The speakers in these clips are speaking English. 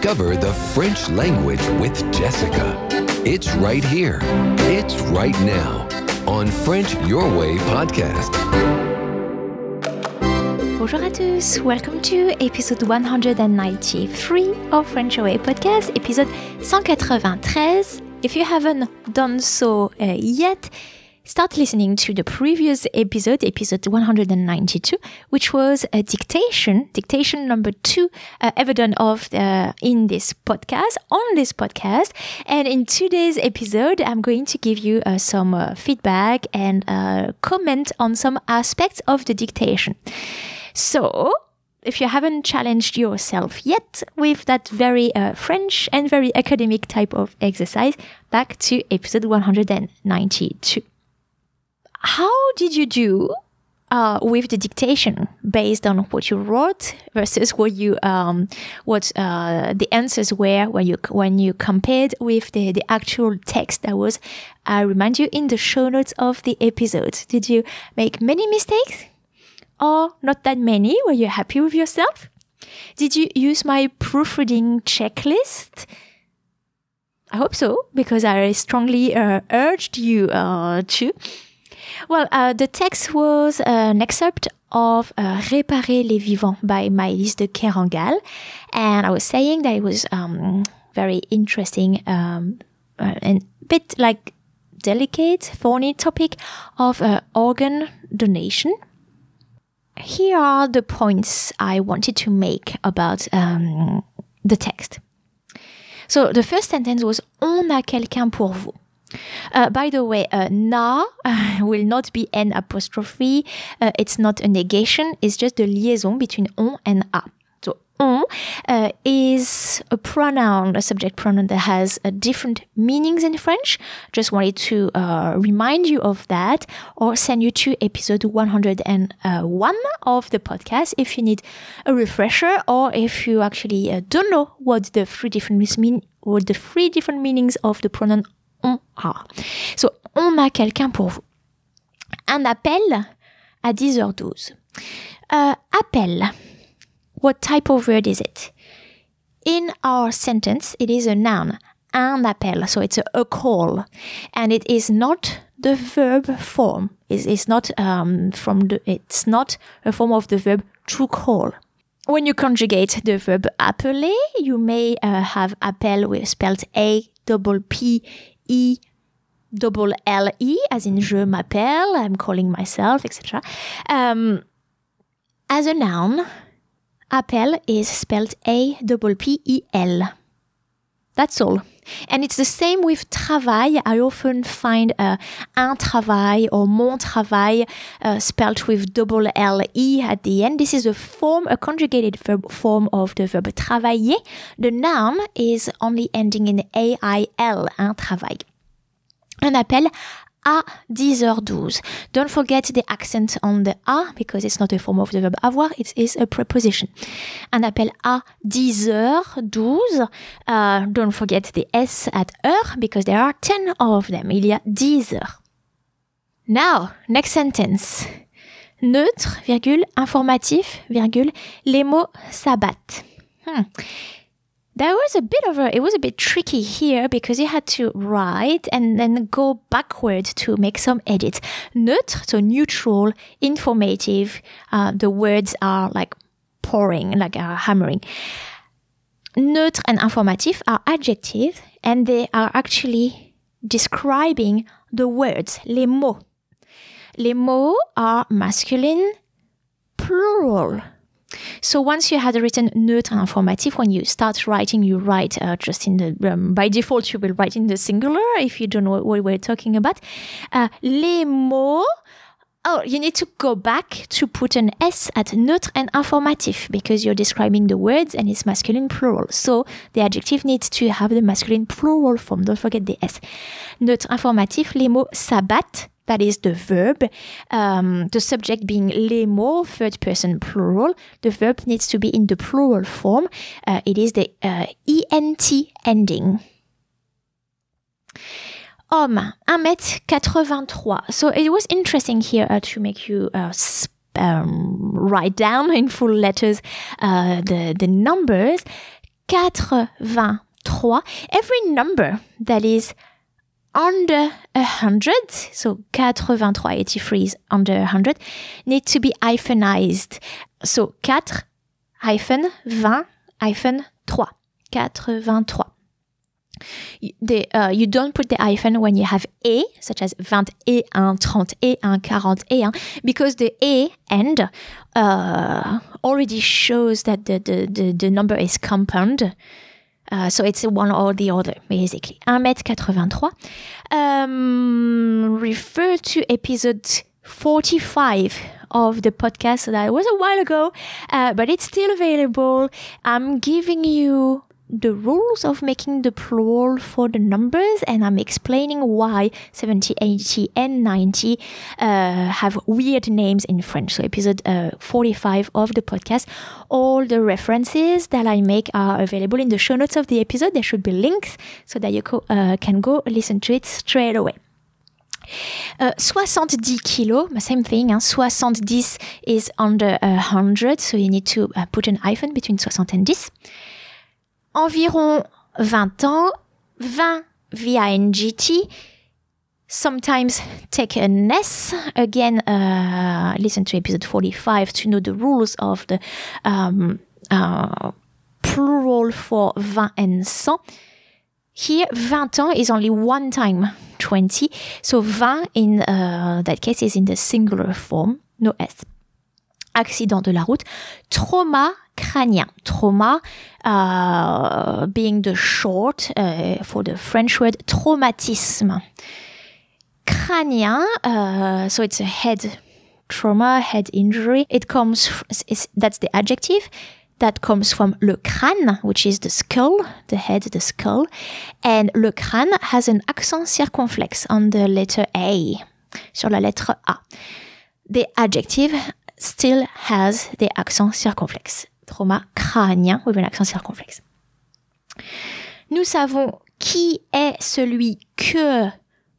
Discover the French language with Jessica. It's right here. It's right now on French Your Way podcast. Bonjour à tous, welcome to episode 193 of French Your Way podcast, episode 193. If you haven't done so uh, yet, start listening to the previous episode, episode 192, which was a dictation, dictation number two uh, ever done of uh, in this podcast, on this podcast. And in today's episode, I'm going to give you uh, some uh, feedback and uh, comment on some aspects of the dictation. So, if you haven't challenged yourself yet with that very uh, French and very academic type of exercise, back to episode 192 how did you do uh, with the dictation based on what you wrote versus what you um, what uh, the answers were when you when you compared with the, the actual text that was I remind you in the show notes of the episode? Did you make many mistakes? Or not that many? Were you happy with yourself? Did you use my proofreading checklist? I hope so because I strongly uh, urged you uh, to well, uh, the text was an excerpt of uh, Réparer les vivants by Maylis de Kerangal. And I was saying that it was um, very interesting um, uh, and a bit like delicate, thorny topic of uh, organ donation. Here are the points I wanted to make about um, the text. So the first sentence was On a quelqu'un pour vous. Uh, by the way, uh, na uh, will not be an apostrophe. Uh, it's not a negation. It's just the liaison between on and a. So on uh, is a pronoun, a subject pronoun that has uh, different meanings in French. Just wanted to remind you of that, or send you to episode 101 of the podcast if you need a refresher, or if you actually don't know what the three different mean, what the three different meanings of the pronoun on a. So, on a quelqu'un pour vous. Un appel à 10h12. Uh, appel. What type of word is it? In our sentence, it is a noun. Un appel. So it's a, a call. And it is not the verb form. It's, it's not um, from the, it's not a form of the verb to call. When you conjugate the verb appeler, you may uh, have appel with spelled A double P E double L E, as in je m'appelle, I'm calling myself, etc. Um, as a noun, appel is spelled A double P E L. That's all. And it's the same with travail. I often find uh, un travail or mon travail uh, spelled with double L E at the end. This is a form, a conjugated verb form of the verb travailler. The noun is only ending in A I L, un travail. Un appel à 10h12. Don't forget the accent on the a because it's not a form of the verb avoir, it is a preposition. Un appel à 10h12. Uh, don't forget the s at heure because there are 10 of them. Il y a 10 heures. Now, next sentence. Neutre, virgule, informatif, virgule, les mots s'abattent. Hmm there was a bit of a it was a bit tricky here because you had to write and then go backward to make some edits. Neutre so neutral informative uh, the words are like pouring like uh, hammering. Neutre and informative are adjectives and they are actually describing the words les mots. Les mots are masculine plural so once you had written neutre and informative, when you start writing, you write uh, just in the, um, by default, you will write in the singular if you don't know what we're talking about. Uh, les mots, Oh, you need to go back to put an S at neutre and informative because you're describing the words and it's masculine plural. So the adjective needs to have the masculine plural form. Don't forget the S. Neutre informatif, les mots s'abattent that is the verb. Um, the subject being les mots, third person plural. The verb needs to be in the plural form. Uh, it is the uh, ENT ending. Homme, 1m83. So it was interesting here uh, to make you uh, um, write down in full letters uh, the, the numbers. 83. Every number that is under 100, so 83, 83 is under 100, need to be hyphenized. So 4 hyphen 20 hyphen 3. 83. The, uh, you don't put the hyphen when you have A, such as 21, 31, 41, because the A end uh, already shows that the, the, the, the number is compound. Uh, so it's one or the other, basically. 1m83. Um, refer to episode 45 of the podcast that was a while ago, uh, but it's still available. I'm giving you the rules of making the plural for the numbers and I'm explaining why 70, 80 and 90 uh, have weird names in French. So episode uh, 45 of the podcast. All the references that I make are available in the show notes of the episode. There should be links so that you co- uh, can go listen to it straight away. Uh, 70 kilos, same thing. Hein, 70 is under 100, so you need to uh, put an hyphen between 60 and 10 environ 20 ans, 20 V-I-N-G-T, sometimes take an S. Again, uh, listen to episode 45 to know the rules of the um, uh, plural for 20 and 100. Here, 20 ans is only one time 20. So 20 in uh, that case is in the singular form, no S. Accident de la route. Trauma crânien. Trauma uh, being the short uh, for the French word traumatisme. Crânien, uh, so it's a head trauma, head injury. It comes, that's the adjective. That comes from le crâne, which is the skull, the head, the skull. And le crâne has an accent circonflexe on the letter A, sur la lettre A. The adjective still has the accent circonflexe trauma crânien with an accent circonflexe. Nous savons qui est celui que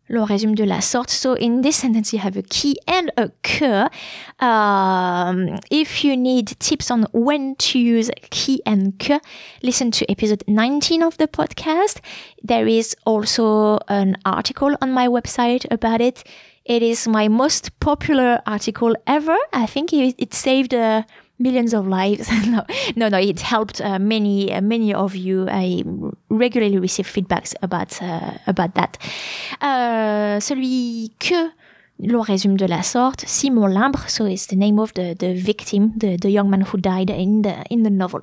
l'on résume de la sorte. So in this sentence, you have a qui and a que. Um, if you need tips on when to use qui and que, listen to episode 19 of the podcast. There is also an article on my website about it. It is my most popular article ever. I think it, it saved a millions of lives. no, no, no, it helped uh, many, uh, many of you. I regularly receive feedbacks about, uh, about that. Euh, celui que l'on résume de la sorte, Simon Limbre, so it's the name of the, the victim, the, the young man who died in the, in the novel.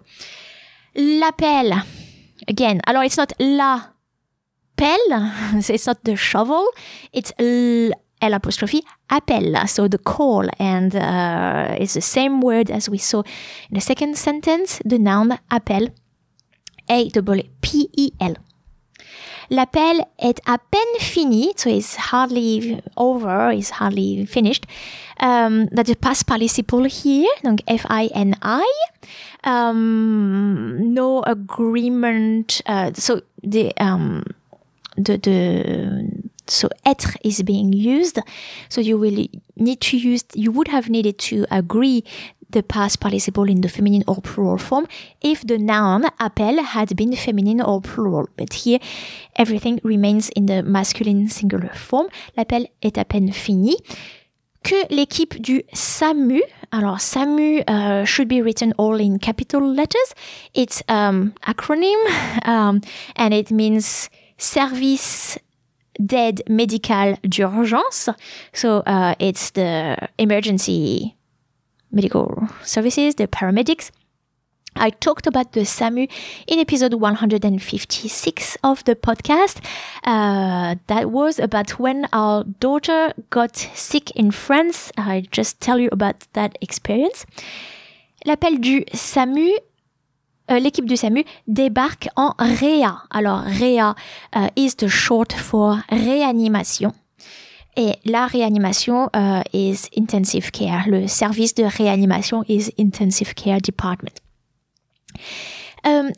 L'appel, again, alors it's not la pelle, it's not the shovel, it's L apostrophe appel, so the call, and uh, it's the same word as we saw in the second sentence, the noun appel, A-P-E-L. L'appel est à peine fini, so it's hardly over, it's hardly finished. Um, the past participle here, donc F-I-N-I. Um, no agreement, uh, so the, um, the, the, so être is being used. So you will need to use, you would have needed to agree the past participle in the feminine or plural form if the noun appel had been feminine or plural. But here, everything remains in the masculine singular form. L'appel est à peine fini. Que l'équipe du SAMU, alors SAMU uh, should be written all in capital letters. It's um, acronym um, and it means Service d'aide médicale d'urgence. So uh, it's the emergency medical services, the paramedics. I talked about the SAMU in episode 156 of the podcast. Uh, that was about when our daughter got sick in France. I just tell you about that experience. L'appel du SAMU Euh, l'équipe du SAMU débarque en REA. Alors, REA euh, is the short for réanimation. Et la réanimation euh, is intensive care. Le service de réanimation is intensive care department.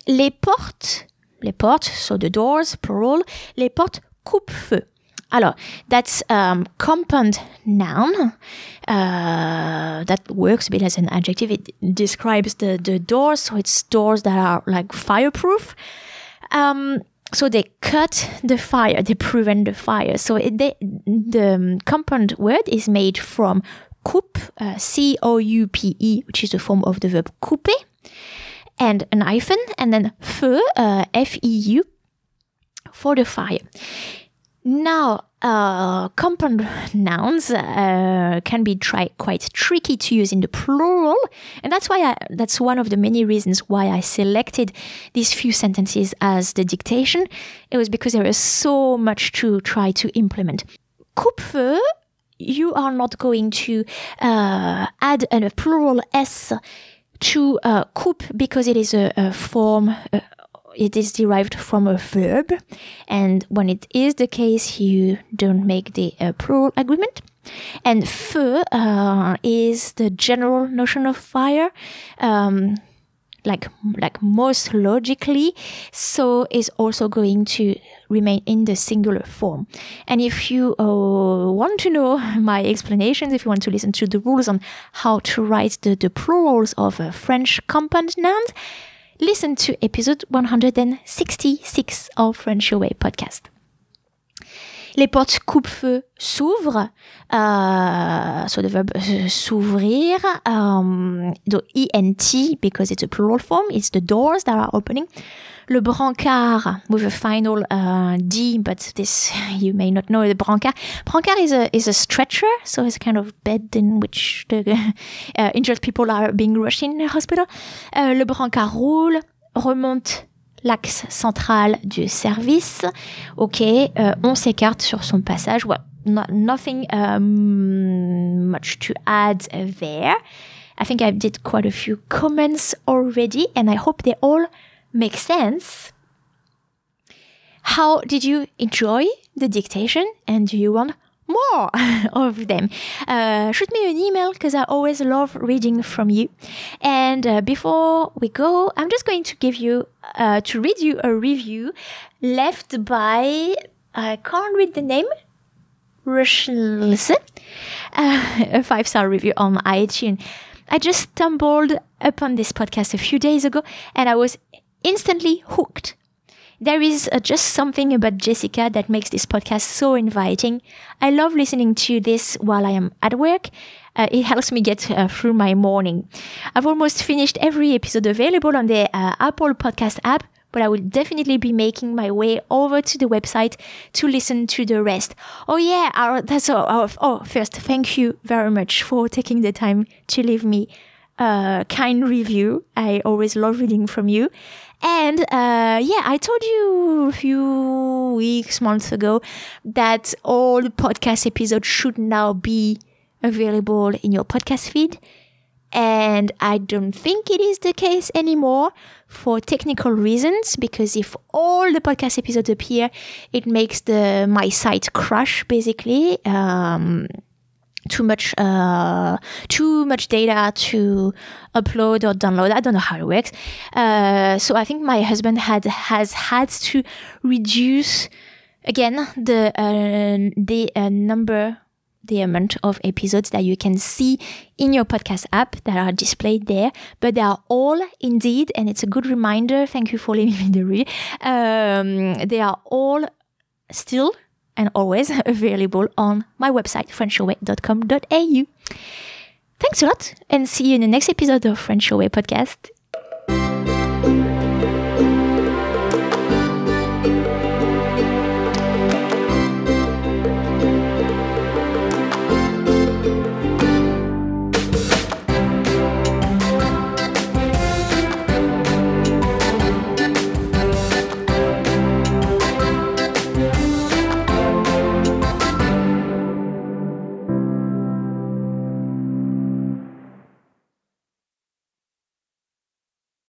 les portes, les portes, so the doors, plural, les portes coupe-feu. Alors, that's um, compound noun. Uh, that works a bit as an adjective. It describes the, the doors, so it's doors that are like fireproof. Um, so they cut the fire, they prevent the fire. So it, they, the um, compound word is made from coupe, uh, C O U P E, which is the form of the verb couper, and an hyphen, and then feu, uh, F E U, for the fire. Now, uh, compound nouns uh, can be try- quite tricky to use in the plural, and that's why I, that's one of the many reasons why I selected these few sentences as the dictation. It was because there is so much to try to implement. Coupe-feu, you are not going to uh, add a plural s to uh, coupe because it is a, a form uh, it is derived from a verb, and when it is the case, you don't make the uh, plural agreement. And feu uh, is the general notion of fire. Um, like like most logically so is also going to remain in the singular form and if you uh, want to know my explanations if you want to listen to the rules on how to write the, the plurals of a french compound nouns listen to episode 166 of French Away podcast. Les portes coupe-feu s'ouvrent, so the verb s'ouvrir, um, the ENT, because it's a plural form, it's the doors that are opening. Le brancard with a final uh, D, but this you may not know the brancard. Brancard is a is a stretcher, so it's a kind of bed in which the uh, injured people are being rushed in the hospital. Uh, le brancard roule, remonte l'axe central du service. Ok, euh, on s'écarte sur son passage. Well, not, nothing um, much to add there. I think I did quite a few comments already, and I hope they all make sense. How did you enjoy the dictation and do you want more of them? Uh, shoot me an email because I always love reading from you. And uh, before we go, I'm just going to give you, uh, to read you a review left by, I can't read the name, Rushlse, uh, a five star review on iTunes. I just stumbled upon this podcast a few days ago and I was instantly hooked. There is uh, just something about Jessica that makes this podcast so inviting. I love listening to this while I am at work. Uh, it helps me get uh, through my morning. I've almost finished every episode available on the uh, Apple Podcast app, but I will definitely be making my way over to the website to listen to the rest. Oh yeah, our, that's all. Oh, oh, first, thank you very much for taking the time to leave me a kind review. I always love reading from you. And uh, yeah, I told you a few weeks, months ago that all the podcast episodes should now be available in your podcast feed. And I don't think it is the case anymore for technical reasons, because if all the podcast episodes appear, it makes the my site crash basically. Um, too much uh, too much data to upload or download. I don't know how it works. Uh, so I think my husband had has had to reduce again the uh, the uh, number the amount of episodes that you can see in your podcast app that are displayed there, but they are all indeed, and it's a good reminder. Thank you for leaving me the read. Um, they are all still and always available on my website, frenchyourway.com.au. Thanks a lot and see you in the next episode of French Your Way podcast.